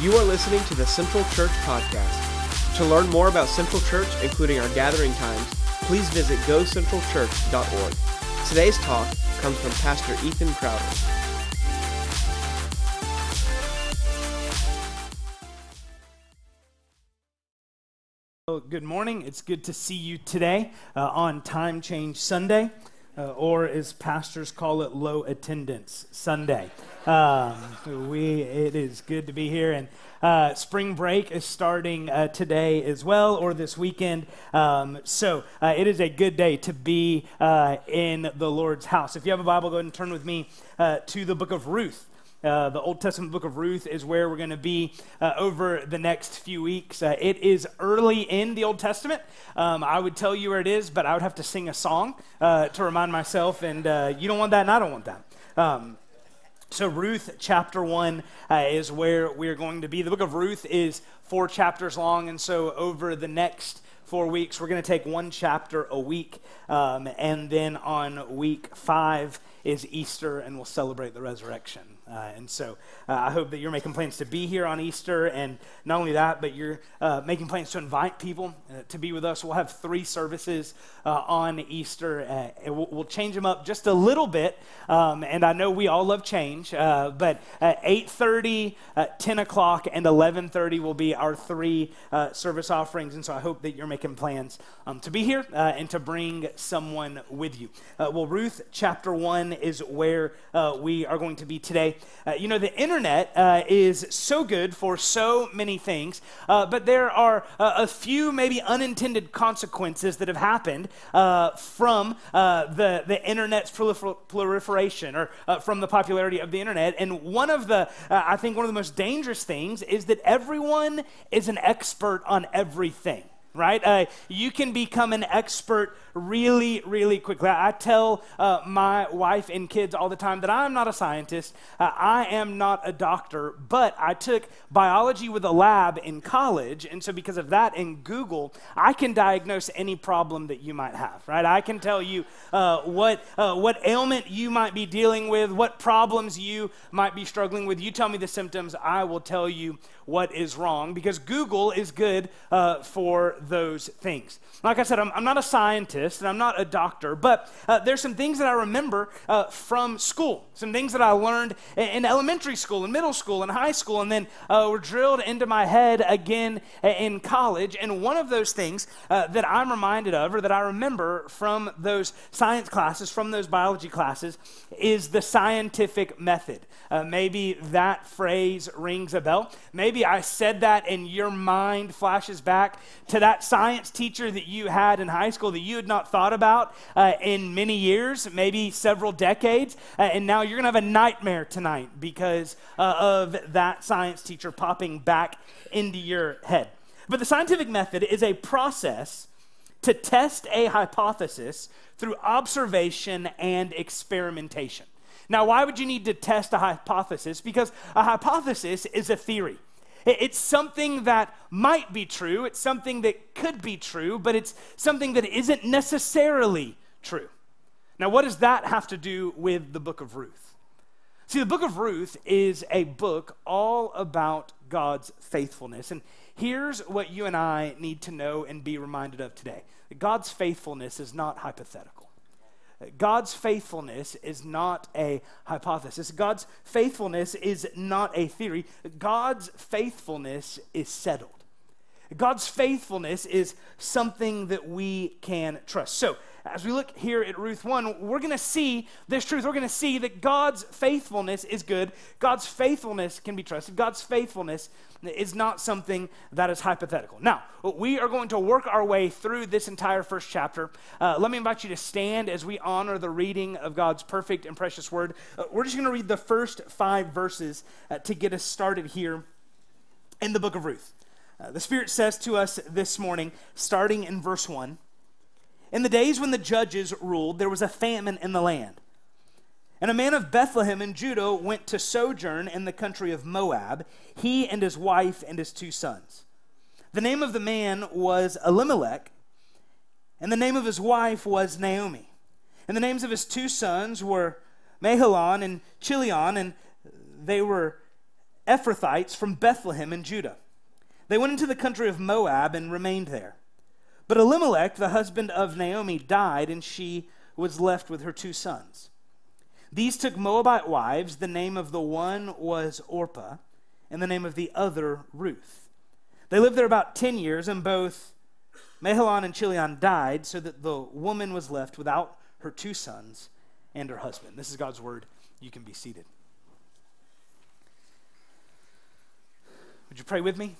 You are listening to the Central Church Podcast. To learn more about Central Church, including our gathering times, please visit gocentralchurch.org. Today's talk comes from Pastor Ethan Crowder. Well, Good morning. It's good to see you today uh, on Time Change Sunday, uh, or as pastors call it, low attendance Sunday. Um, we it is good to be here, and uh, spring break is starting uh, today as well, or this weekend. Um, so uh, it is a good day to be uh, in the Lord's house. If you have a Bible, go ahead and turn with me to the book of Ruth. Uh, the Old Testament book of Ruth is where we're going to be uh, over the next few weeks. Uh, it is early in the Old Testament. Um, I would tell you where it is, but I would have to sing a song uh, to remind myself, and uh, you don't want that, and I don't want that. Um, so, Ruth chapter 1 uh, is where we're going to be. The book of Ruth is four chapters long, and so over the next four weeks, we're going to take one chapter a week. Um, and then on week five is Easter, and we'll celebrate the resurrection. Uh, and so uh, I hope that you're making plans to be here on Easter. And not only that, but you're uh, making plans to invite people uh, to be with us. We'll have three services uh, on Easter. Uh, we'll, we'll, change them up just a little bit. Um, and I know we all love change. but at 8.30, 10 o'clock, and 11.30 will be our three service offerings. And so I hope that you're making plans um, to be here and to bring someone with you. well, Ruth chapter 1 is where we are going to be today. Uh, you know, the internet uh, is so good for so many things, uh, but there are uh, a few maybe unintended consequences that have happened uh, from uh, the, the internet's prolifer- proliferation or from the popularity of the internet. And one of the, I think, one of the most dangerous things is that everyone is an expert on everything right? Uh, you can become an expert really, really quickly. I tell uh, my wife and kids all the time that I'm not a scientist, uh, I am not a doctor, but I took biology with a lab in college. And so, because of that, in Google, I can diagnose any problem that you might have, right? I can tell you uh, what, uh, what ailment you might be dealing with, what problems you might be struggling with. You tell me the symptoms, I will tell you what is wrong because Google is good uh, for those things. Like I said, I'm, I'm, not a scientist and I'm not a doctor, but uh, there's some things that I remember uh, from school, some things that I learned in, in, elementary school and middle school and high school, and then uh, were drilled into my head again uh, in college. And one of those things uh, that I'm reminded of or that I remember from those science classes, from those biology classes, is the scientific method. maybe that phrase rings a bell. Maybe I said that and your mind flashes back to that science teacher that you had in high school that you had not thought about uh, in many years, maybe several decades, uh, and now you're going to have a nightmare tonight because uh, of that science teacher popping back into your head. But the scientific method is a process to test a hypothesis through observation and experimentation. Now, why would you need to test a hypothesis? Because a hypothesis is a theory. It's something that might be true, it's something that could be true, but it's something that isn't necessarily true. Now, what does that have to do with the book of Ruth? See, the book of Ruth is a book all about God's faithfulness. And here's what you and I need to know and be reminded of today God's faithfulness is not hypothetical. God's faithfulness is not a hypothesis. God's faithfulness is not a theory. God's faithfulness is settled. God's faithfulness is something that we can trust. So, as we look here at Ruth 1, we're going to see this truth. We're going to see that God's faithfulness is good. God's faithfulness can be trusted. God's faithfulness is not something that is hypothetical. Now, we are going to work our way through this entire first chapter. Uh, let me invite you to stand as we honor the reading of God's perfect and precious word. Uh, we're just going to read the first five verses uh, to get us started here in the book of Ruth. Uh, the Spirit says to us this morning, starting in verse 1 In the days when the judges ruled, there was a famine in the land. And a man of Bethlehem in Judah went to sojourn in the country of Moab, he and his wife and his two sons. The name of the man was Elimelech, and the name of his wife was Naomi. And the names of his two sons were Mahlon and Chilion, and they were Ephrathites from Bethlehem in Judah. They went into the country of Moab and remained there. But Elimelech, the husband of Naomi, died, and she was left with her two sons. These took Moabite wives. The name of the one was Orpah, and the name of the other Ruth. They lived there about 10 years, and both Mahlon and Chilion died, so that the woman was left without her two sons and her husband. This is God's word. You can be seated. Would you pray with me?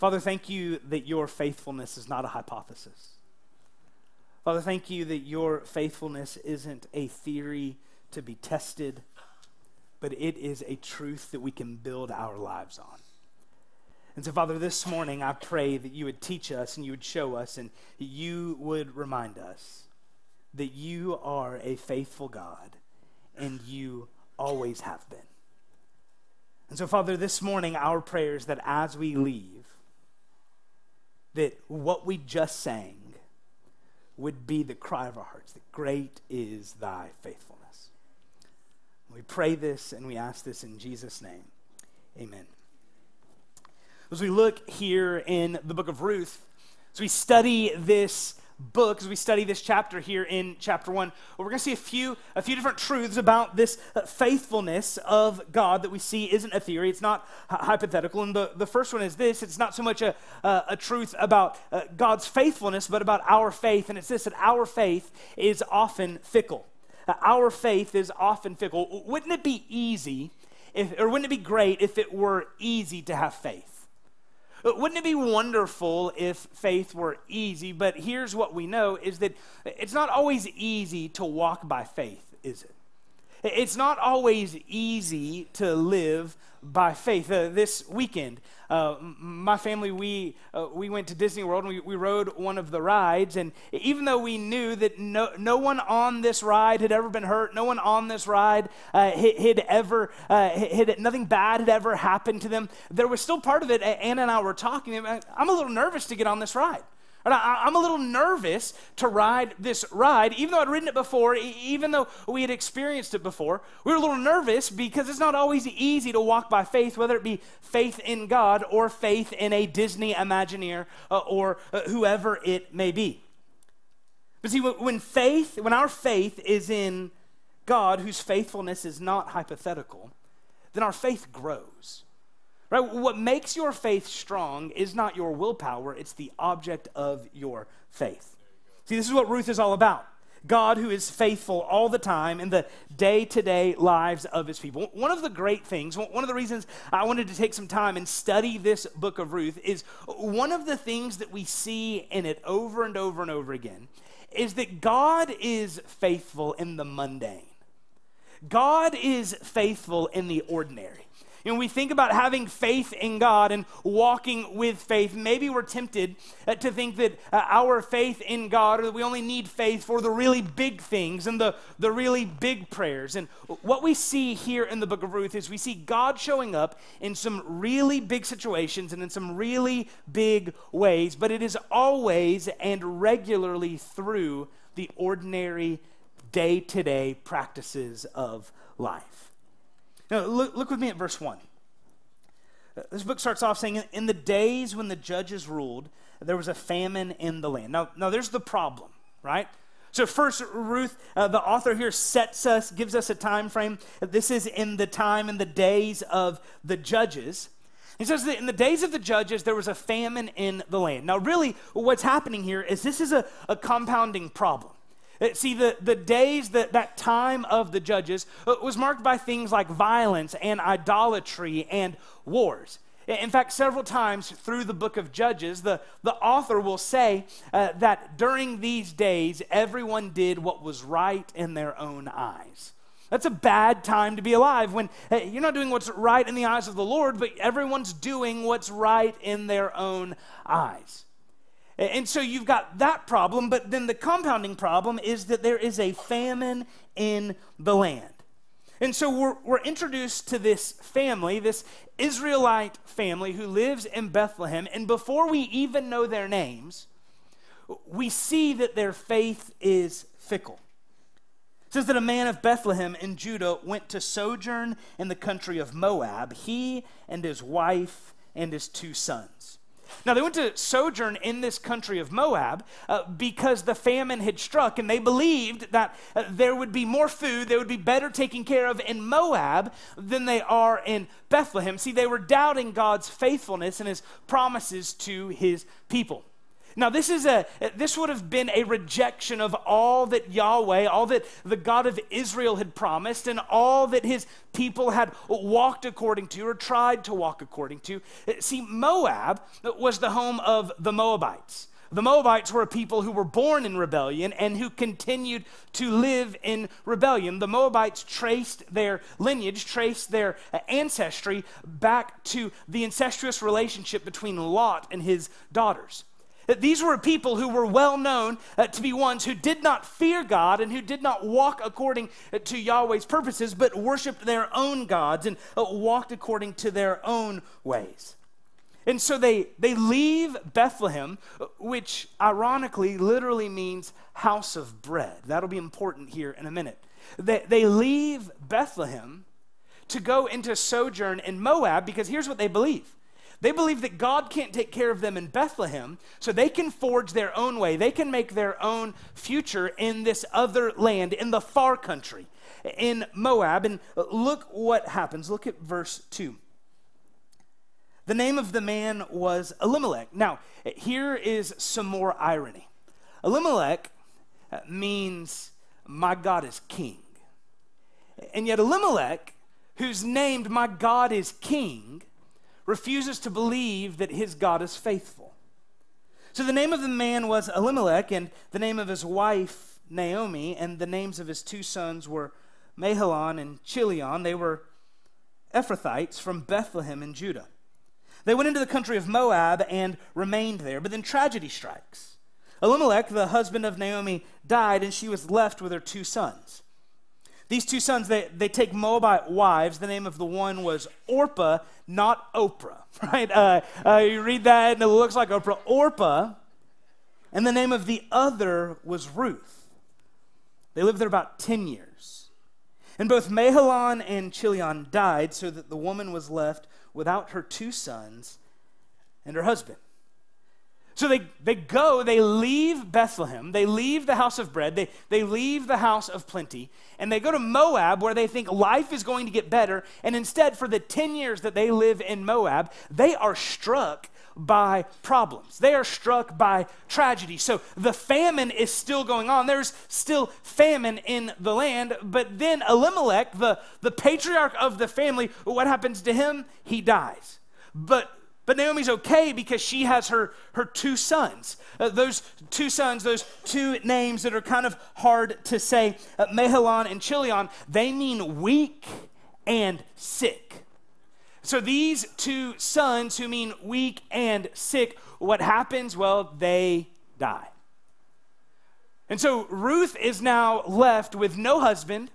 Father, thank you that your faithfulness is not a hypothesis. Father, thank you that your faithfulness isn't a theory to be tested, but it is a truth that we can build our lives on. And so, Father, this morning I pray that you would teach us and you would show us and you would remind us that you are a faithful God and you always have been. And so, Father, this morning our prayer is that as we leave, that what we just sang would be the cry of our hearts that great is thy faithfulness. We pray this and we ask this in Jesus' name. Amen. As we look here in the book of Ruth, as we study this book, as we study this chapter here in chapter one, we're going to see a few, a few different truths about this uh, faithfulness of God that we see isn't a theory, it's not hypothetical. And the, the first one is this it's not so much a, a, a truth about uh, God's faithfulness, but about our faith. And it's this that our faith is often fickle. Uh, our faith is often fickle. Wouldn't it be easy, if, or wouldn't it be great if it were easy to have faith? Uh, wouldn't it be wonderful if faith were easy? But here's what we know is that it's not always easy to walk by faith, is it? It's not always easy to live by faith. Uh, this weekend, uh, my family, we, uh, we went to Disney World and we, we rode one of the rides. And even though we knew that no, no one on this ride had ever been hurt, no one on this ride uh, had, had, ever, uh, had, nothing bad had ever happened to them, there was still part of it. Anna and I were talking. I'm a little nervous to get on this ride. I, am a little nervous to ride this ride, even though I'd ridden it before, even though we had experienced it before. We were a little nervous because it's not always easy to walk by faith, whether it be faith in God or faith in a Disney Imagineer uh, or uh, whoever it may be. But see, when faith, when our faith is in God, whose faithfulness is not hypothetical, then our faith grows. Right? What makes your faith strong is not your willpower, it's the object of your faith. See, this is what Ruth is all about. God who is faithful all the time in the day to day lives of his people. One of the great things, one of the reasons I wanted to take some time and study this book of Ruth is one of the things that we see in it over and over and over again is that God is faithful in the mundane. God is faithful in the ordinary. And we think about having faith in God and walking with faith. Maybe we're tempted uh, to think that uh, our faith in God, or that we only need faith for the really big things and the, the really big prayers. And what we see here in the book of Ruth is we see God showing up in some really big situations and in some really big ways, but it is always and regularly through the ordinary day to day practices of life. Now, look, look with me at verse 1. Uh, this book starts off saying, In the days when the judges ruled, there was a famine in the land. Now, now there's the problem, right? So first, Ruth, uh, the author here sets us, gives us a time frame. This is in the time in the days of the judges. He says that in the days of the judges, there was a famine in the land. Now, really, what's happening here is this is a, a compounding problem. See, the, the days, that, that time of the judges uh, was marked by things like violence and idolatry and wars. In fact, several times through the book of Judges, the, the author will say uh, that during these days, everyone did what was right in their own eyes. That's a bad time to be alive when uh, you're not doing what's right in the eyes of the Lord, but everyone's doing what's right in their own eyes. And so you've got that problem, but then the compounding problem is that there is a famine in the land. And so we're, we're introduced to this family, this Israelite family who lives in Bethlehem. And before we even know their names, we see that their faith is fickle. It says that a man of Bethlehem in Judah went to sojourn in the country of Moab, he and his wife and his two sons. Now, they went to sojourn in this country of Moab uh, because the famine had struck, and they believed that uh, there would be more food, they would be better taken care of in Moab than they are in Bethlehem. See, they were doubting God's faithfulness and his promises to his people. Now, this is a this would have been a rejection of all that Yahweh, all that the God of Israel had promised, and all that his people had walked according to or tried to walk according to. See, Moab was the home of the Moabites. The Moabites were a people who were born in rebellion and who continued to live in rebellion. The Moabites traced their lineage, traced their ancestry back to the incestuous relationship between Lot and his daughters. These were people who were well known uh, to be ones who did not fear God and who did not walk according uh, to Yahweh's purposes, but worshiped their own gods and uh, walked according to their own ways. And so they, they leave Bethlehem, uh, which ironically literally means house of bread. That'll be important here in a minute. They, they leave Bethlehem to go into sojourn in Moab because here's what they believe they believe that God can't take care of them in Bethlehem, so they can forge their own way. They can make their own future in this other land, in the far country, in Moab. And look what happens. Look at verse 2. The name of the man was Elimelech. Now, here is some more irony. Elimelech uh, means, My God is king. And yet, Elimelech, who's named My God is king, refuses to believe that his God is faithful. So the name of the man was Elimelech, and the name of his wife Naomi, and the names of his two sons were Mahlon and Chilion. They were Ephrathites from Bethlehem in Judah. They went into the country of Moab and remained there, but then tragedy strikes. Elimelech, the husband of Naomi, died, and she was left with her two sons. These two sons, they, they take Moabite wives. The name of the one was Orpah, not Oprah, right? Uh, uh, you read that and it looks like Oprah. Orpah, and the name of the other was Ruth. They lived there about 10 years. And both Mahlon and Chilion died, so that the woman was left without her two sons and her husband. So they, they go, they leave Bethlehem, they leave the house of bread, they, they leave the house of plenty, and they go to Moab where they think life is going to get better. And instead, for the 10 years that they live in Moab, they are struck by problems. They are struck by tragedy. So the famine is still going on. There's still famine in the land. But then Elimelech, the, the patriarch of the family, what happens to him? He dies. But but Naomi's okay because she has her, her two sons. Uh, those two sons, those two names that are kind of hard to say, uh, and Chilion, they mean weak and sick. So these two sons who mean weak and sick, what happens? Well, they die. And so Ruth is now left with no husband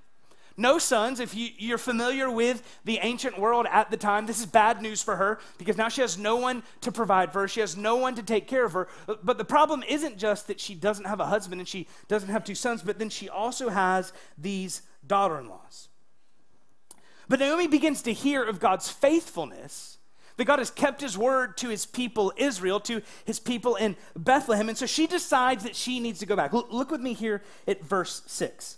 no sons. If you, are familiar with the ancient world at the time, this is bad news for her because now she has no one to provide for her. She has no one to take care of her. But the problem isn't just that she doesn't have a husband and she doesn't have two sons, but then she also has these daughter in laws. But Naomi begins to hear of God's faithfulness, that God has kept his word to his people Israel, to his people in Bethlehem. And so she decides that she needs to go back. Look with me here at verse 6.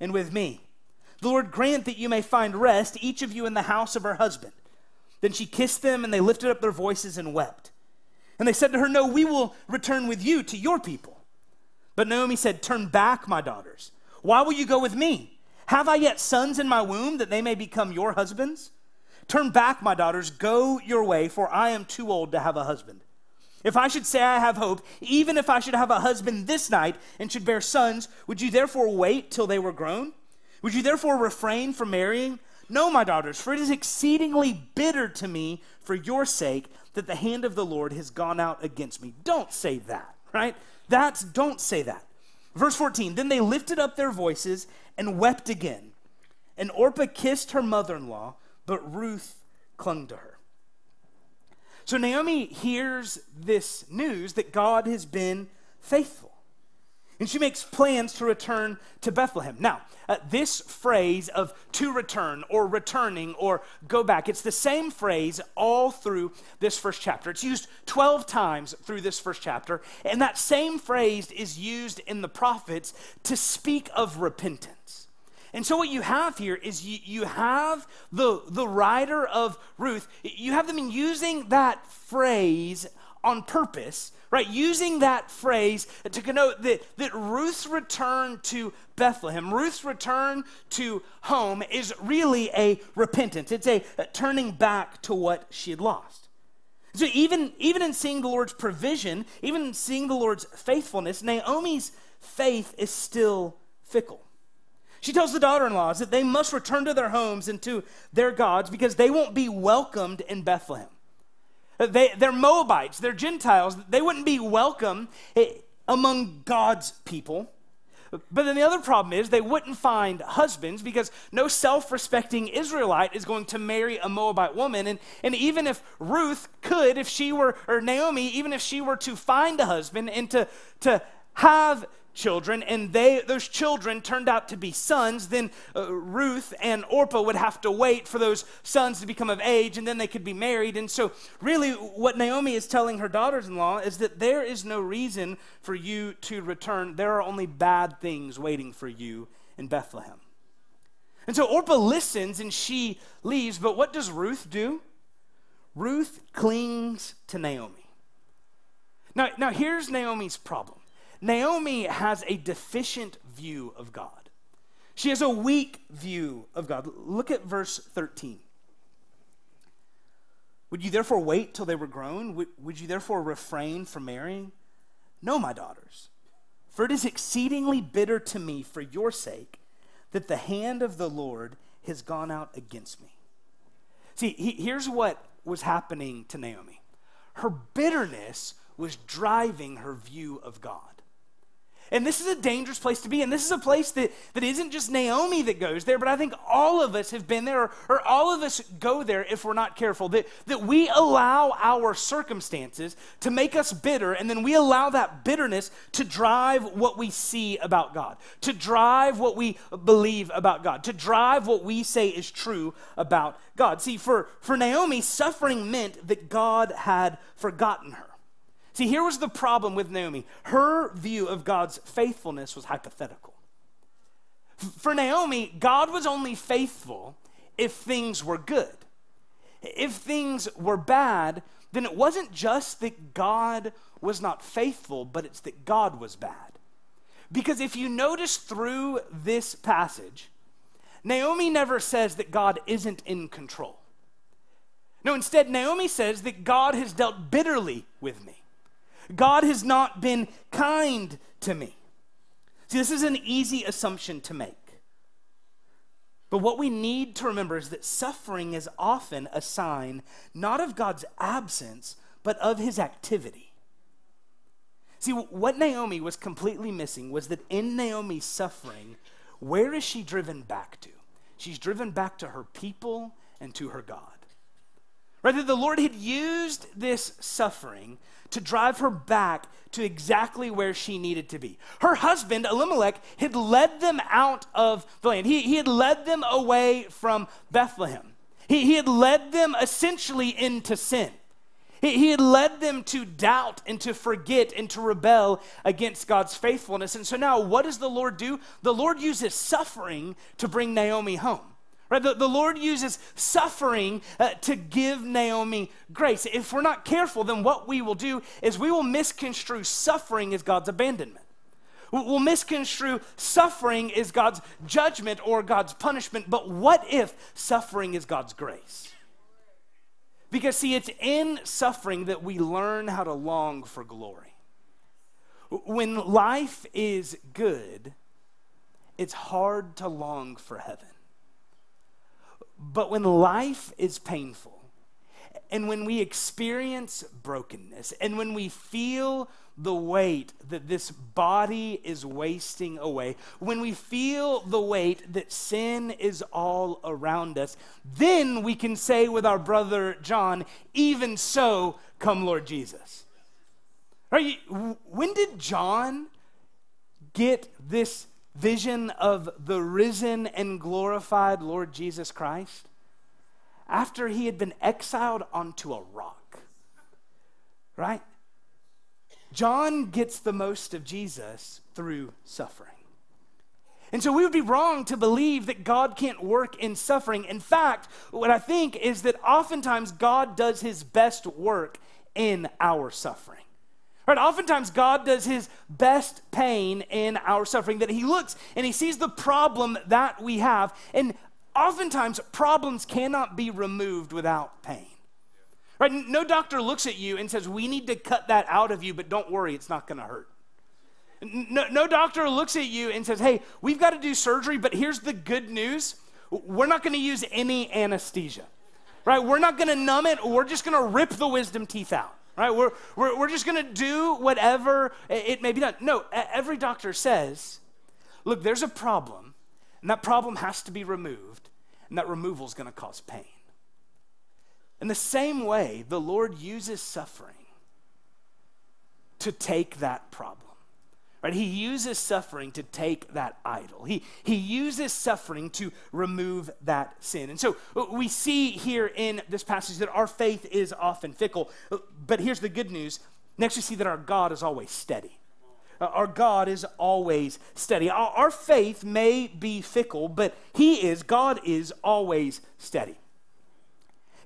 and with me. The Lord grant that you may find rest, each of you in the house of her husband. Then she kissed them, and they lifted up their voices and wept. And they said to her, No, we will return with you to your people. But Naomi said, Turn back, my daughters. Why will you go with me? Have I yet sons in my womb that they may become your husbands? Turn back, my daughters, go your way, for I am too old to have a husband. If I should say I have hope, even if I should have a husband this night and should bear sons, would you therefore wait till they were grown? Would you therefore refrain from marrying? No, my daughters, for it is exceedingly bitter to me for your sake that the hand of the Lord has gone out against me. Don't say that, right? That's, don't say that. Verse 14 Then they lifted up their voices and wept again. And Orpah kissed her mother in law, but Ruth clung to her. So Naomi hears this news that God has been faithful. And she makes plans to return to Bethlehem. Now, uh, this phrase of to return or returning or go back, it's the same phrase all through this first chapter. It's used 12 times through this first chapter. And that same phrase is used in the prophets to speak of repentance. And so what you have here is you, you have the, the writer of Ruth, you have them using that phrase on purpose, right? Using that phrase to connote that, that Ruth's return to Bethlehem, Ruth's return to home is really a repentance. It's a, a turning back to what she had lost. So even, even in seeing the Lord's provision, even in seeing the Lord's faithfulness, Naomi's faith is still fickle. She tells the daughter in laws that they must return to their homes and to their gods because they won't be welcomed in Bethlehem. They, they're Moabites, they're Gentiles. They wouldn't be welcome eh, among God's people. But then the other problem is they wouldn't find husbands because no self respecting Israelite is going to marry a Moabite woman. And, and even if Ruth could, if she were, or Naomi, even if she were to find a husband and to, to have children and they those children turned out to be sons then uh, ruth and orpah would have to wait for those sons to become of age and then they could be married and so really what naomi is telling her daughters-in-law is that there is no reason for you to return. There are only bad things waiting for you in bethlehem. And so orpah listens and she leaves but what does ruth do? Ruth clings to naomi. Now, now here's naomi's problem Naomi has a deficient view of God. She has a weak view of God. Look at verse 13. Would you therefore wait till they were grown? Would, you therefore refrain from marrying? No, my daughters, for it is exceedingly bitter to me for your sake that the hand of the Lord has gone out against me. See, he, here's what was happening to Naomi her bitterness was driving her view of God. And this is a dangerous place to be. And this is a place that, that isn't just Naomi that goes there, but I think all of us have been there, or, or all of us go there if we're not careful. That, that we allow our circumstances to make us bitter, and then we allow that bitterness to drive what we see about God, to drive what we believe about God, to drive what we say is true about God. See, for, for Naomi, suffering meant that God had forgotten her. See, here was the problem with Naomi. Her view of God's faithfulness was hypothetical. For Naomi, God was only faithful if things were good. If things were bad, then it wasn't just that God was not faithful, but it's that God was bad. Because if you notice through this passage, Naomi never says that God isn't in control. No, instead, Naomi says that God has dealt bitterly with me. God has not been kind to me. See, this is an easy assumption to make. But what we need to remember is that suffering is often a sign not of God's absence, but of his activity. See, what Naomi was completely missing was that in Naomi's suffering, where is she driven back to? She's driven back to her people and to her God. That the Lord had used this suffering to drive her back to exactly where she needed to be. Her husband, Elimelech, had led them out of the land. He, he had led them away from Bethlehem. He, he had led them essentially into sin. He, he had led them to doubt and to forget and to rebel against God's faithfulness. And so now, what does the Lord do? The Lord uses suffering to bring Naomi home. Right? The, the Lord uses suffering uh, to give Naomi grace. If we're not careful, then what we will do is we will misconstrue suffering as God's abandonment. We'll misconstrue suffering as God's judgment or God's punishment. But what if suffering is God's grace? Because, see, it's in suffering that we learn how to long for glory. When life is good, it's hard to long for heaven. But when life is painful, and when we experience brokenness, and when we feel the weight that this body is wasting away, when we feel the weight that sin is all around us, then we can say with our brother John, Even so, come Lord Jesus. Right? When did John get this vision of the risen and glorified Lord Jesus Christ? After he had been exiled onto a rock. Right? John gets the most of Jesus through suffering. And so we would be wrong to believe that God can't work in suffering. In fact, what I think is that oftentimes God does his best work in our suffering. Right? Oftentimes, God does his best pain in our suffering, that he looks and he sees the problem that we have. And oftentimes, problems cannot be removed without pain. Right? No doctor looks at you and says, We need to cut that out of you, but don't worry, it's not going to hurt. No, no doctor looks at you and says, Hey, we've got to do surgery, but here's the good news we're not going to use any anesthesia. Right? We're not going to numb it, we're just going to rip the wisdom teeth out right? We're, we're, we're just going to do whatever it may be done. No, every doctor says, look, there's a problem, and that problem has to be removed, and that removal is going to cause pain. In the same way, the Lord uses suffering to take that problem. Right? He uses suffering to take that idol. He, he uses suffering to remove that sin. And so uh, we see here in this passage that our faith is often fickle. Uh, but here's the good news. Next, we see that our God is always steady. Uh, our God is always steady. Our, our faith may be fickle, but He is, God is always steady.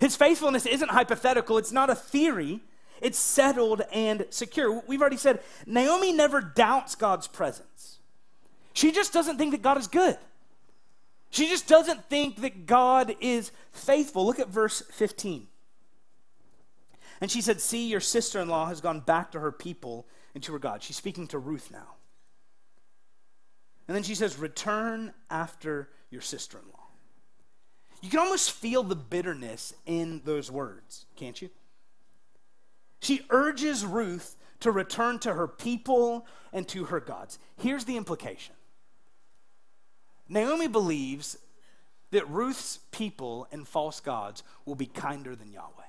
His faithfulness isn't hypothetical, it's not a theory. It's settled and secure. We've already said Naomi never doubts God's presence. She just doesn't think that God is good. She just doesn't think that God is faithful. Look at verse 15. And she said, See, your sister in law has gone back to her people and to her God. She's speaking to Ruth now. And then she says, Return after your sister in law. You can almost feel the bitterness in those words, can't you? She urges Ruth to return to her people and to her gods. Here's the implication Naomi believes that Ruth's people and false gods will be kinder than Yahweh.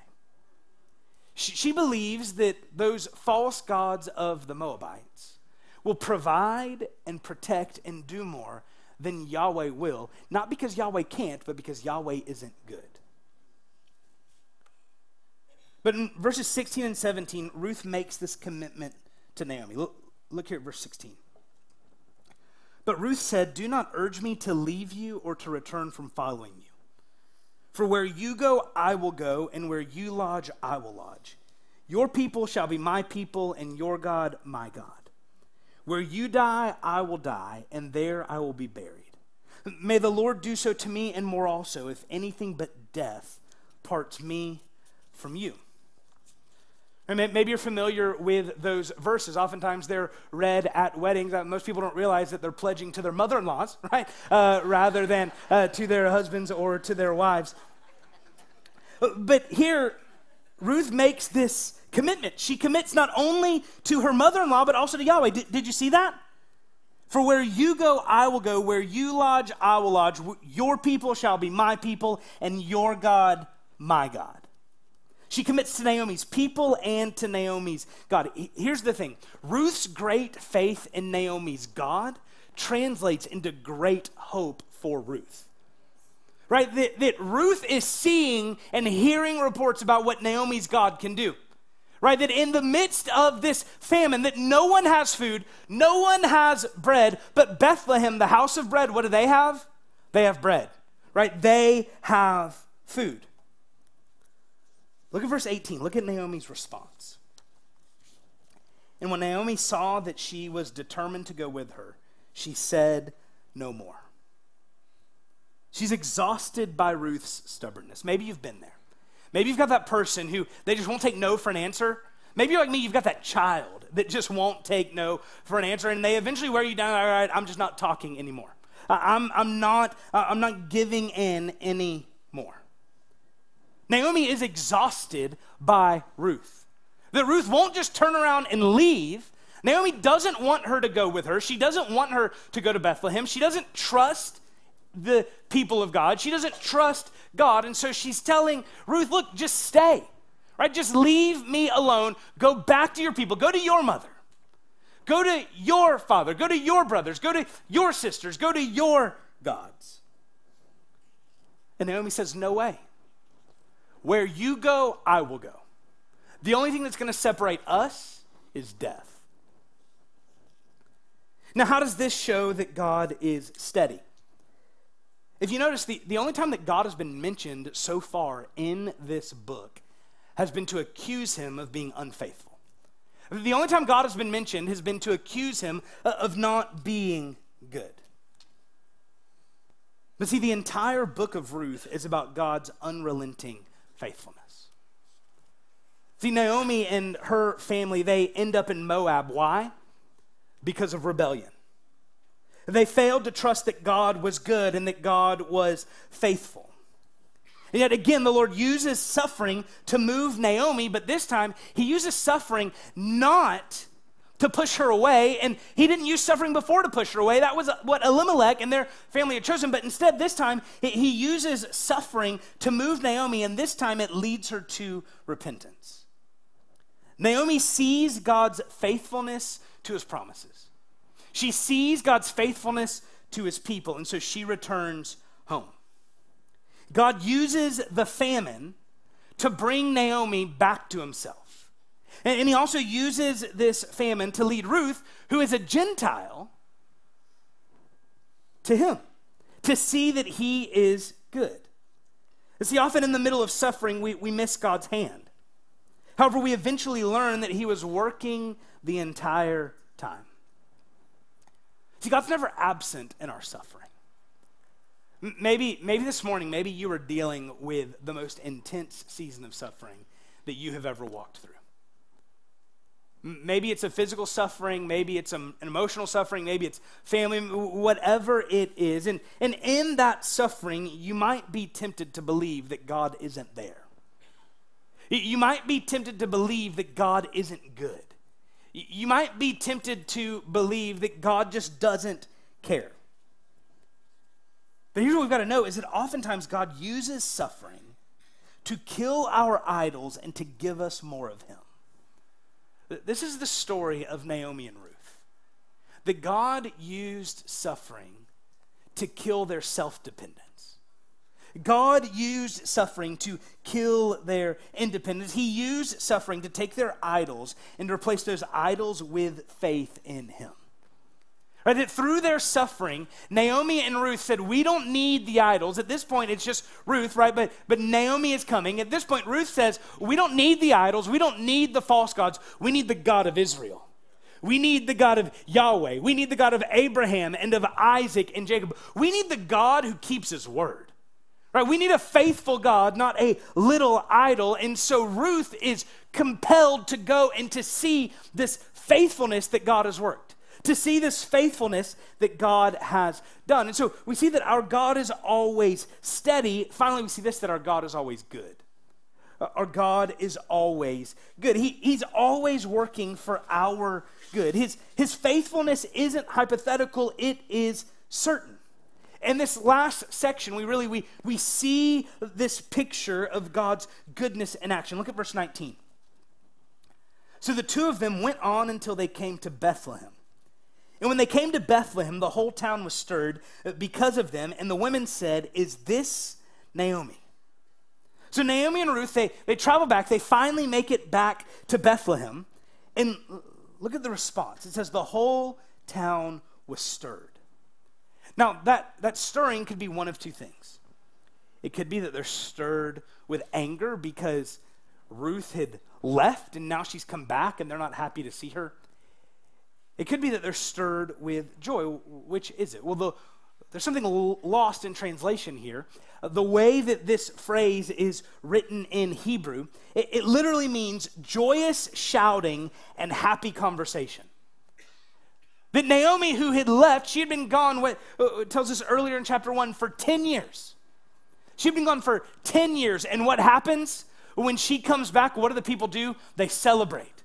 She, believes that those false gods of the Moabites will provide and protect and do more than Yahweh will, not because Yahweh can't, but because Yahweh isn't good. But in verses 16 and 17, Ruth makes this commitment to Naomi. Look, look here at verse 16. But Ruth said, Do not urge me to leave you or to return from following you. For where you go, I will go, and where you lodge, I will lodge. Your people shall be my people, and your God, my God. Where you die, I will die, and there I will be buried. May the Lord do so to me and more also, if anything but death parts me from you. Maybe you're familiar with those verses. Oftentimes they're read at weddings. Uh, most people don't realize that they're pledging to their mother in laws, right? Uh, rather than uh, to their husbands or to their wives. But here, Ruth makes this commitment. She commits not only to her mother in law, but also to Yahweh. Did, did you see that? For where you go, I will go. Where you lodge, I will lodge. Your people shall be my people, and your God, my God. She commits to Naomi's people and to Naomi's God. Here's the thing. Ruth's great faith in Naomi's God translates into great hope for Ruth. Right? That, that Ruth is seeing and hearing reports about what Naomi's God can do. Right? That in the midst of this famine that no one has food no one has bread but bethlehem the house of bread what do they have? They have bread. Right? They have food Look at verse 18. Look at Naomi's response. And when Naomi saw that she was determined to go with her, she said no more. She's exhausted by Ruth's stubbornness. Maybe you've been there. Maybe you've got that person who they just won't take no for an answer. Maybe like me, you've got that child that just won't take no for an answer, and they eventually wear you down. All right, I'm just not talking anymore. I'm, I'm, not, I'm not giving in anymore. Naomi is exhausted by Ruth. That Ruth won't just turn around and leave. Naomi doesn't want her to go with her. She doesn't want her to go to Bethlehem. She doesn't trust the people of God. She doesn't trust God. And so she's telling Ruth, look, just stay, right? Just leave me alone. Go back to your people. Go to your mother. Go to your father. Go to your brothers. Go to your sisters. Go to your gods. And Naomi says, no way. Where you go, I will go. The only thing that's going to separate us is death. Now, how does this show that God is steady? If you notice, the, the only time that God has been mentioned so far in this book has been to accuse him of being unfaithful. The only time God has been mentioned has been to accuse him uh, of not being good. But see, the entire book of Ruth is about God's unrelenting faithfulness. See, Naomi and her family, they end up in Moab. Why? Because of rebellion. They failed to trust that God was good and that God was faithful. And yet again, the Lord uses suffering to move Naomi, but this time he uses suffering not to push her away. And he didn't use suffering before to push her away. That was what Elimelech and their family had chosen. But instead, this time, he uses suffering to move Naomi, and this time it leads her to repentance. Naomi sees God's faithfulness to his promises. She sees God's faithfulness to his people, and so she returns home. God uses the famine to bring Naomi back to himself. And, he also uses this famine to lead Ruth, who is a Gentile, to him, to see that he is good. You see, often in the middle of suffering, we, we miss God's hand. However, we eventually learn that he was working the entire time. See, God's never absent in our suffering. Maybe, maybe this morning, maybe you are dealing with the most intense season of suffering that you have ever walked through. Maybe it's a physical suffering, maybe it's an emotional suffering, maybe it's family, whatever it is. And, and in that suffering, you might be tempted to believe that God isn't there. You might be tempted to believe that God isn't good. You might be tempted to believe that God just doesn't care. But here's what we've got to know is that oftentimes God uses suffering to kill our idols and to give us more of him. This is the story of Naomi and Ruth. That God used suffering to kill their self dependence. God used suffering to kill their independence. He used suffering to take their idols and replace those idols with faith in Him. Right, that through their suffering, Naomi and Ruth said, We don't need the idols. At this point, it's just Ruth, right? But, but Naomi is coming. At this point, Ruth says, We don't need the idols. We don't need the false gods. We need the God of Israel. We need the God of Yahweh. We need the God of Abraham and of Isaac and Jacob. We need the God who keeps his word. Right? We need a faithful God, not a little idol. And so Ruth is compelled to go and to see this faithfulness that God has worked, to see this faithfulness that God has done. And so we see that our God is always steady. Finally, we see this that our God is always good. Uh, our God is always good. He, he's always working for our good. His, his faithfulness isn't hypothetical, it is certain. In this last section, we really we, we see this picture of God's goodness in action. Look at verse 19. So the two of them went on until they came to Bethlehem. And when they came to Bethlehem, the whole town was stirred because of them, and the women said, Is this Naomi? So Naomi and Ruth, they, they travel back, they finally make it back to Bethlehem. And look at the response. It says, The whole town was stirred. Now, that, that stirring could be one of two things. It could be that they're stirred with anger because Ruth had left and now she's come back and they're not happy to see her. It could be that they're stirred with joy. Which is it? Well, the, there's something lost in translation here. Uh, the way that this phrase is written in Hebrew, it, it literally means joyous shouting and happy conversation. That Naomi, who had left, she had been gone, what uh, tells us earlier in chapter 1, for 10 years. She'd been gone for 10 years. And what happens when she comes back? What do the people do? They celebrate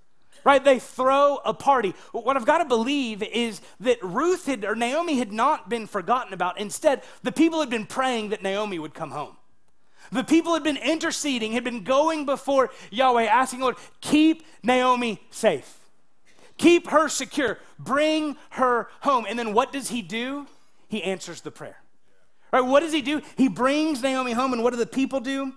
right? They throw a party. What I've got to believe is that Ruth had, or Naomi had not been forgotten about. Instead, the people had been praying that Naomi would come home. The people had been interceding, had been going before Yahweh, asking, Lord, keep Naomi safe. Keep her secure. Bring her home. And then what does he do? He answers the prayer. Right? What does he do? He brings Naomi home, and what do the people do?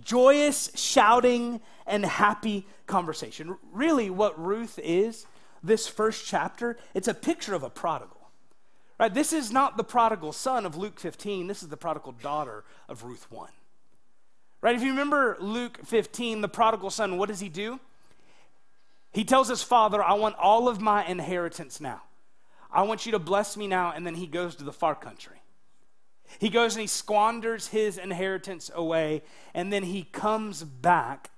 Joyous shouting and happy conversation. Really, what Ruth is, this first chapter, it's a picture of a prodigal. Right? This is not the prodigal son of Luke 15, this is the prodigal daughter of Ruth 1. Right? If you remember Luke 15, the prodigal son, what does he do? He tells his father, I want all of my inheritance now. I want you to bless me now. And then he goes to the far country. He goes and he squanders his inheritance away. And then he comes back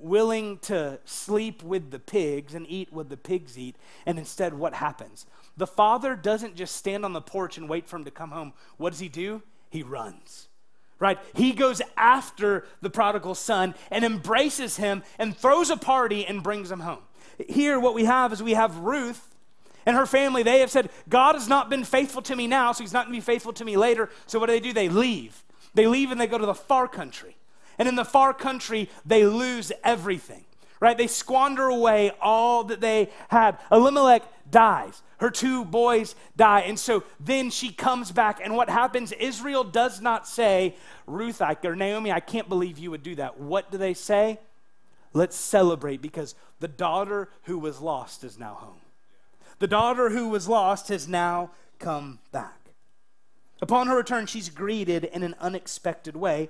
willing to sleep with the pigs and eat what the pigs eat. And instead, what happens? The father doesn't just stand on the porch and wait for him to come home. What does he do? He runs. Right? He goes after the prodigal son and embraces him and throws a party and brings him home. Here, what we have is we have Ruth and her family. They have said, God has not been faithful to me now, so he's not going to be faithful to me later. So, what do they do? They leave. They leave and they go to the far country. And in the far country, they lose everything, right? They squander away all that they had. Elimelech dies. Her two boys die. And so then she comes back. And what happens? Israel does not say, Ruth or Naomi, I can't believe you would do that. What do they say? Let's celebrate because the daughter who was lost is now home. The daughter who was lost has now come back. Upon her return, she's greeted in an unexpected way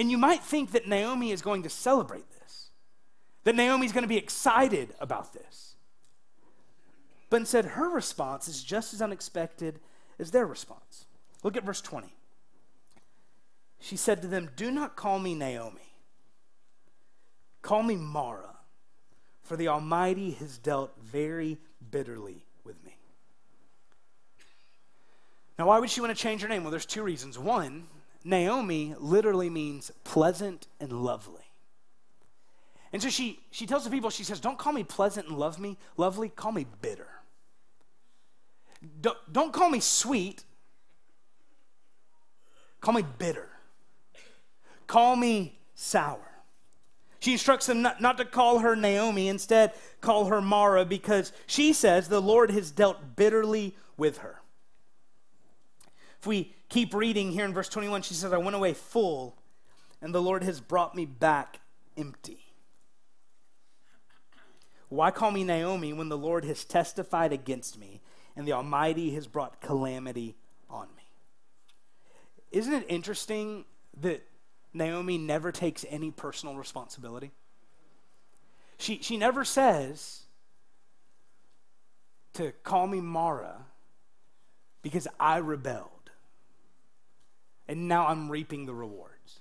and you might think that Naomi is going to celebrate this, that Naomi is going to be excited about this. But instead, her response is just as unexpected as their response. Look at verse 20. She said to them, Do not call me Naomi, call me Mara, for the Almighty has dealt very bitterly with me. Now, why would she want to change her name? Well, there's two reasons. One, Naomi literally means pleasant and lovely. And so she, she tells the people, she says, Don't call me pleasant and love me, lovely, call me bitter. Don't, don't call me sweet, call me bitter. Call me sour. She instructs them not, not to call her Naomi, instead, call her Mara, because she says the Lord has dealt bitterly with her. If we keep reading here in verse 21, she says, I went away full, and the Lord has brought me back empty. Why call me Naomi when the Lord has testified against me and the Almighty has brought calamity on me? Isn't it interesting that Naomi never takes any personal responsibility? She, she never says to call me Mara because I rebelled and now I'm reaping the rewards.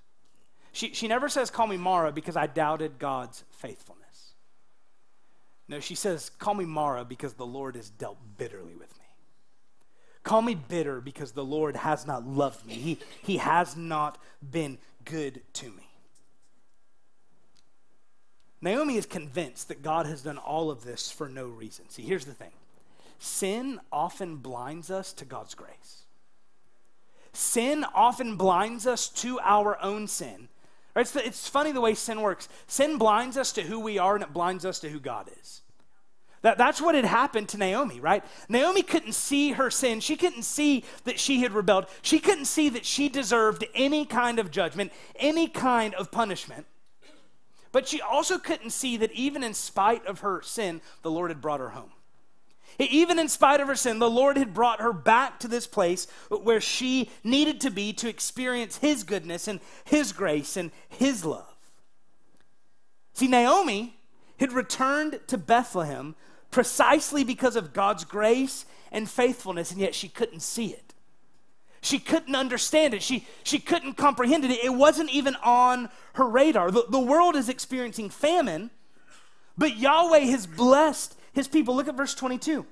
She, she never says, Call me Mara because I doubted God's faithfulness. No, she says, Call me Mara because the Lord has dealt bitterly with me. Call me bitter because the Lord has not loved me. He, he has not been good to me. Naomi is convinced that God has done all of this for no reason. See, here's the thing sin often blinds us to God's grace. Sin often blinds us to our own sin. Right? It's, it's funny the way sin works. Sin blinds us to who we are and it blinds us to who God is. That, that's what had happened to Naomi, right? Naomi couldn't see her sin. She couldn't see that she had rebelled. She couldn't see that she deserved any kind of judgment, any kind of punishment. But she also couldn't see that even in spite of her sin, the Lord had brought her home. Even in spite of her sin, the Lord had brought her back to this place where she needed to be to experience His goodness and His grace and His love. See, Naomi had returned to Bethlehem precisely because of God's grace and faithfulness, and yet she couldn't see it. She couldn't understand it. She, she couldn't comprehend it. It wasn't even on her radar. The, the world is experiencing famine, but Yahweh has blessed his people. Look at verse 22.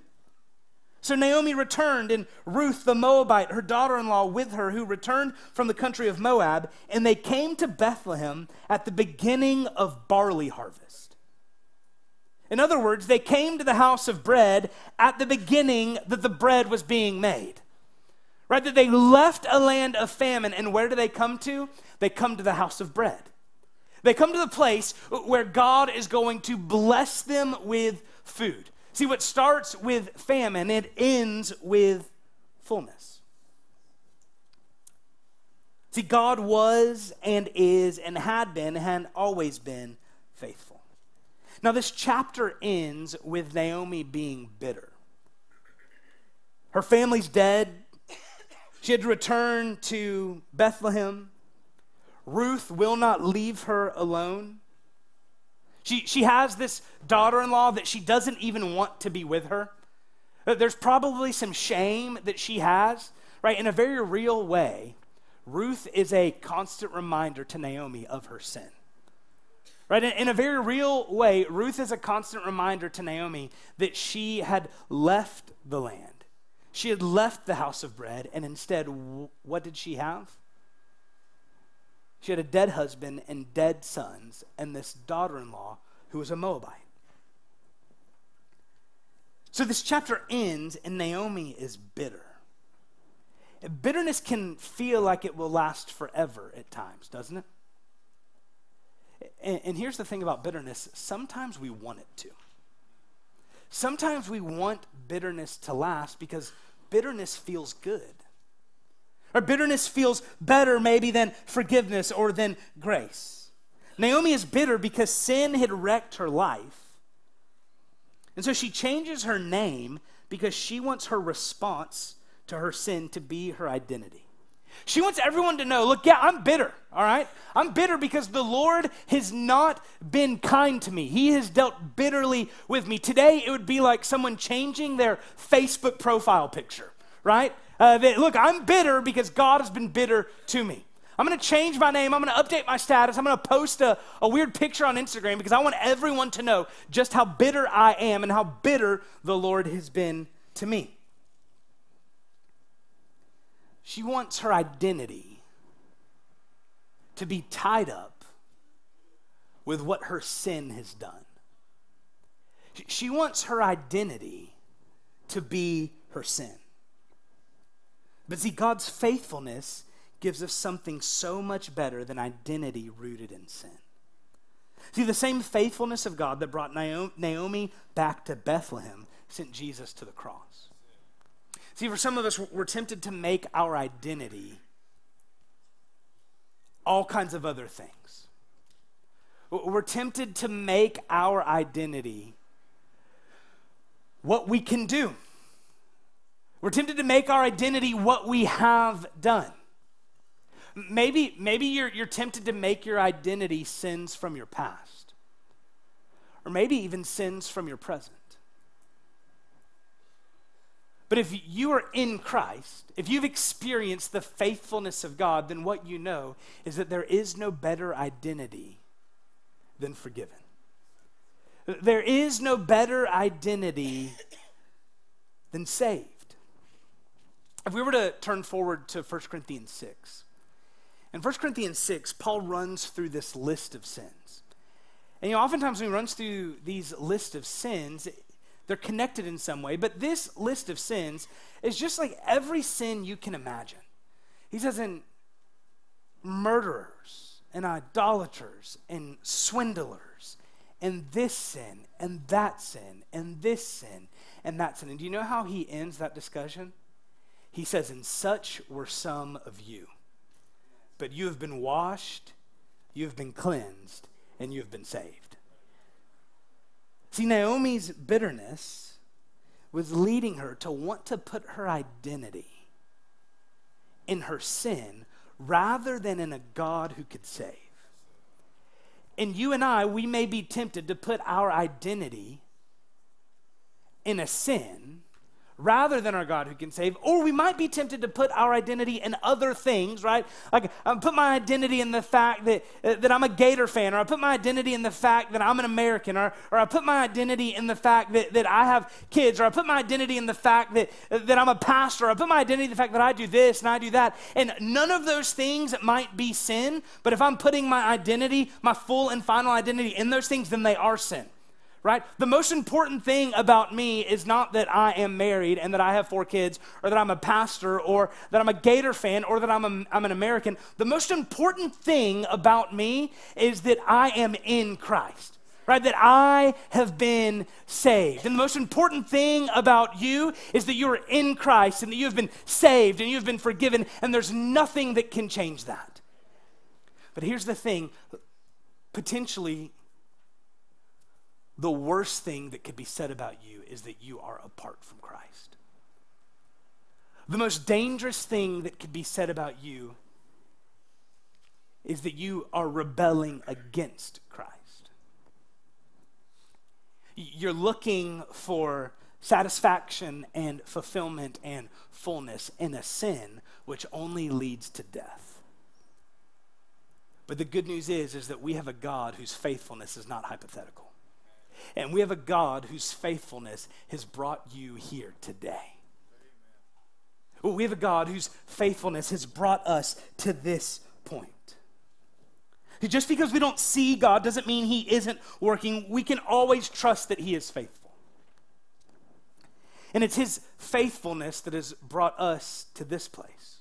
So Naomi returned, and Ruth the Moabite, her daughter in law, with her, who returned from the country of Moab, and they came to Bethlehem at the beginning of barley harvest. In other words, they came to the house of bread at the beginning that the bread was being made. Right? That they left a land of famine, and where do they come to? They come to the house of bread. They come to the place where God is going to bless them with food. See, what starts with famine, it ends with fullness. See, God was and is and had been and always been faithful. Now, this chapter ends with Naomi being bitter. Her family's dead. She had to return to Bethlehem. Ruth will not leave her alone. She, she has this daughter in law that she doesn't even want to be with her. There's probably some shame that she has, right? In a very real way, Ruth is a constant reminder to Naomi of her sin. Right? In a very real way, Ruth is a constant reminder to Naomi that she had left the land. She had left the house of bread, and instead, what did she have? She had a dead husband and dead sons, and this daughter in law who was a Moabite. So this chapter ends, and Naomi is bitter. Bitterness can feel like it will last forever at times, doesn't it? And, and, here's the thing about bitterness sometimes we want it to. Sometimes we want bitterness to last because bitterness feels good. Or bitterness feels better, maybe, than forgiveness or than grace. Naomi is bitter because sin had wrecked her life. And so she changes her name because she wants her response to her sin to be her identity. She wants everyone to know look, yeah, I'm bitter, all right? I'm bitter because the Lord has not been kind to me. He has dealt bitterly with me. Today, it would be like someone changing their Facebook profile picture, right? Uh, that, look, I'm bitter because God has been bitter to me. I'm going to change my name. I'm going to update my status. I'm going to post a, a weird picture on Instagram because I want everyone to know just how bitter I am and how bitter the Lord has been to me. She wants her identity to be tied up with what her sin has done. She wants her identity to be her sin. But see, God's faithfulness gives us something so much better than identity rooted in sin. See, the same faithfulness of God that brought Naomi back to Bethlehem sent Jesus to the cross. See, for some of us, we're tempted to make our identity all kinds of other things. We're tempted to make our identity what we can do. We're tempted to make our identity what we have done. Maybe, maybe you're, you're tempted to make your identity sins from your past, or maybe even sins from your present. But if you are in Christ, if you've experienced the faithfulness of God, then what you know is that there is no better identity than forgiven. There is no better identity than saved. If we were to turn forward to 1 Corinthians 6, in 1 Corinthians 6, Paul runs through this list of sins. And you know, oftentimes when he runs through these list of sins, they're connected in some way, but this list of sins is just like every sin you can imagine. He says, in murderers and idolaters and swindlers and this sin and that sin and this sin and that sin. And do you know how he ends that discussion? He says, And such were some of you. But you have been washed, you have been cleansed, and you have been saved. See, Naomi's bitterness was leading her to want to put her identity in her sin rather than in a God who could save. And you and I, we may be tempted to put our identity in a sin rather than our God who can save. Or we might be tempted to put our identity in other things, right? Like I put my identity in the fact that, uh, that I'm a Gator fan, or I put my identity in the fact that I'm an American, or, or I put my identity in the fact that, that I have kids, or I put my identity in the fact that, that I'm a pastor, or I put my identity in the fact that I do this and I do that. And none of those things might be sin, but if I'm putting my identity, my full and final identity in those things, then they are sin right? The most important thing about me is not that I am married and that I have four kids or that I'm a pastor or that I'm a Gator fan or that I'm, a, I'm an American. The most important thing about me is that I am in Christ. Right, that I have been saved. And the most important thing about you is that you are in Christ and that you have been saved and you have been forgiven, and there's nothing that can change that. But here's the thing potentially, the worst thing that could be said about you is that you are apart from Christ. The most dangerous thing that could be said about you is that you are rebelling against Christ. You're looking for satisfaction and fulfillment and fullness in a sin which only leads to death. But the good news is is that we have a God whose faithfulness is not hypothetical. And we have a God whose faithfulness has brought you here today. We have a God whose faithfulness has brought us to this point. Just because we don't see God doesn't mean He isn't working. We can always trust that He is faithful. And it's His faithfulness that has brought us to this place.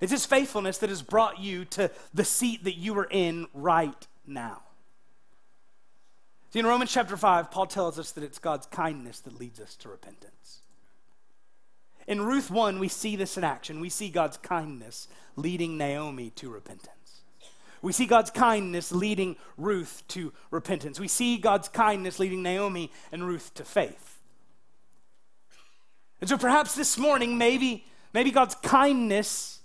It's His faithfulness that has brought you to the seat that you are in right now. See, in Romans chapter 5, Paul tells us that it's God's kindness that leads us to repentance. In Ruth 1, we see this in action. We see God's kindness leading Naomi to repentance. We see God's kindness leading Ruth to repentance. We see God's kindness leading Naomi and Ruth to faith. And so perhaps this morning, maybe, maybe God's kindness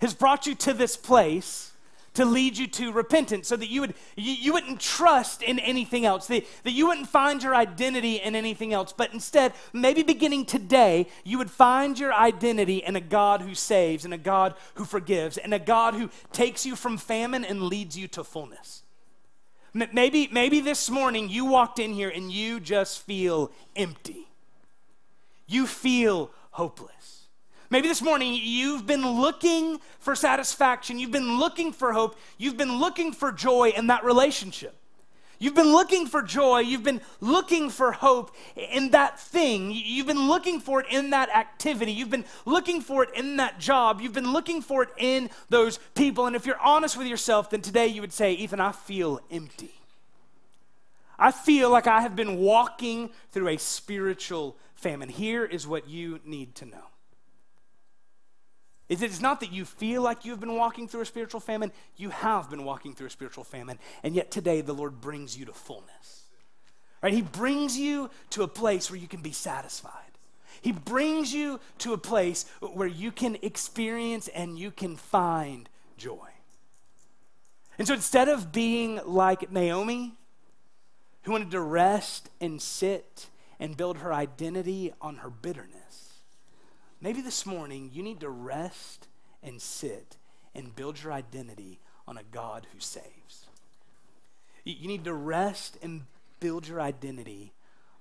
has brought you to this place to lead you to repentance so that you, would, you, you wouldn't trust in anything else, that, that you wouldn't find your identity in anything else, but instead, maybe beginning today, you would find your identity in a God who saves, and a God who forgives, and a God who takes you from famine and leads you to fullness. Maybe, maybe this morning you walked in here and you just feel empty. You feel hopeless. Maybe this morning you've been looking for satisfaction, you've been looking for hope, you've been looking for joy in that relationship. You've been looking for joy, you've been looking for hope in that thing, you've been looking for it in that activity, you've been looking for it in that job, you've been looking for it in those people. And if you're honest with yourself, then today you would say, Ethan, I feel empty. I feel like I have been walking through a spiritual famine. Here is what you need to know is it's not that you feel like you've been walking through a spiritual famine, you have been walking through a spiritual famine, and yet today the Lord brings you to fullness. Right? He brings you to a place where you can be satisfied. He brings you to a place where you can experience and you can find joy. And so instead of being like Naomi, who wanted to rest and sit and build her identity on her bitterness, Maybe this morning you need to rest and sit and build your identity on a God who saves. You need to rest and build your identity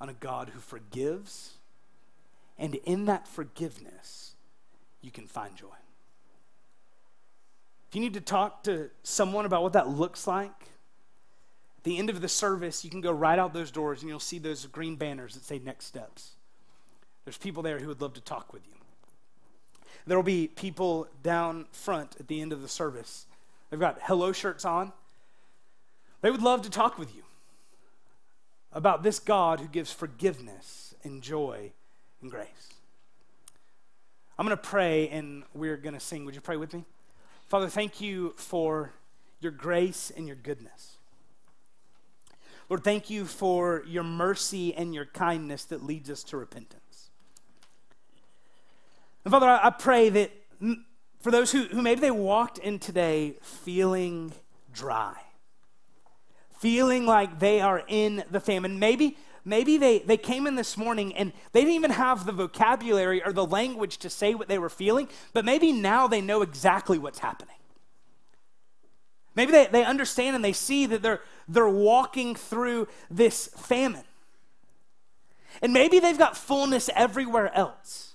on a God who forgives, and in that forgiveness, you can find joy. If you need to talk to someone about what that looks like, at the end of the service, you can go right out those doors and you'll see those green banners that say next steps. There's people there who would love to talk with you. There will be people down front at the end of the service. They've got hello shirts on. They would love to talk with you about this God who gives forgiveness and joy and grace. I'm going to pray and we're going to sing. Would you pray with me? Father, thank you for your grace and your goodness. Lord, thank you for your mercy and your kindness that leads us to repentance. And Father, I, pray that for those who, who maybe they walked in today feeling dry, feeling like they are in the famine, maybe, maybe they, they came in this morning and they didn't even have the vocabulary or the language to say what they were feeling, but maybe now they know exactly what's happening. Maybe they, they understand and they see that they're, they're walking through this famine. And maybe they've got fullness everywhere else.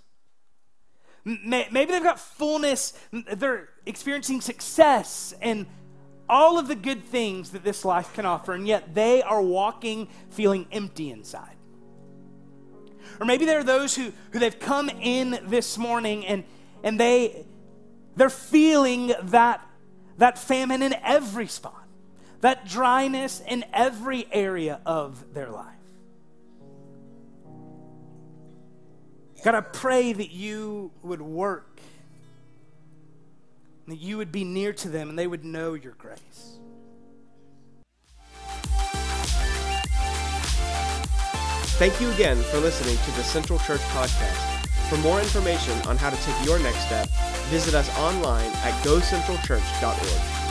Maybe they've got fullness, they're experiencing success and all of the good things that this life can offer, and yet they are walking feeling empty inside. Or maybe there are those who, who they've come in this morning and, and they, they're feeling that, that famine in every spot, that dryness in every area of their life. God, I pray that you would work, that you would be near to them and they would know your grace. Thank you again for listening to the Central Church Podcast. For more information on how to take your next step, visit us online at gocentralchurch.org.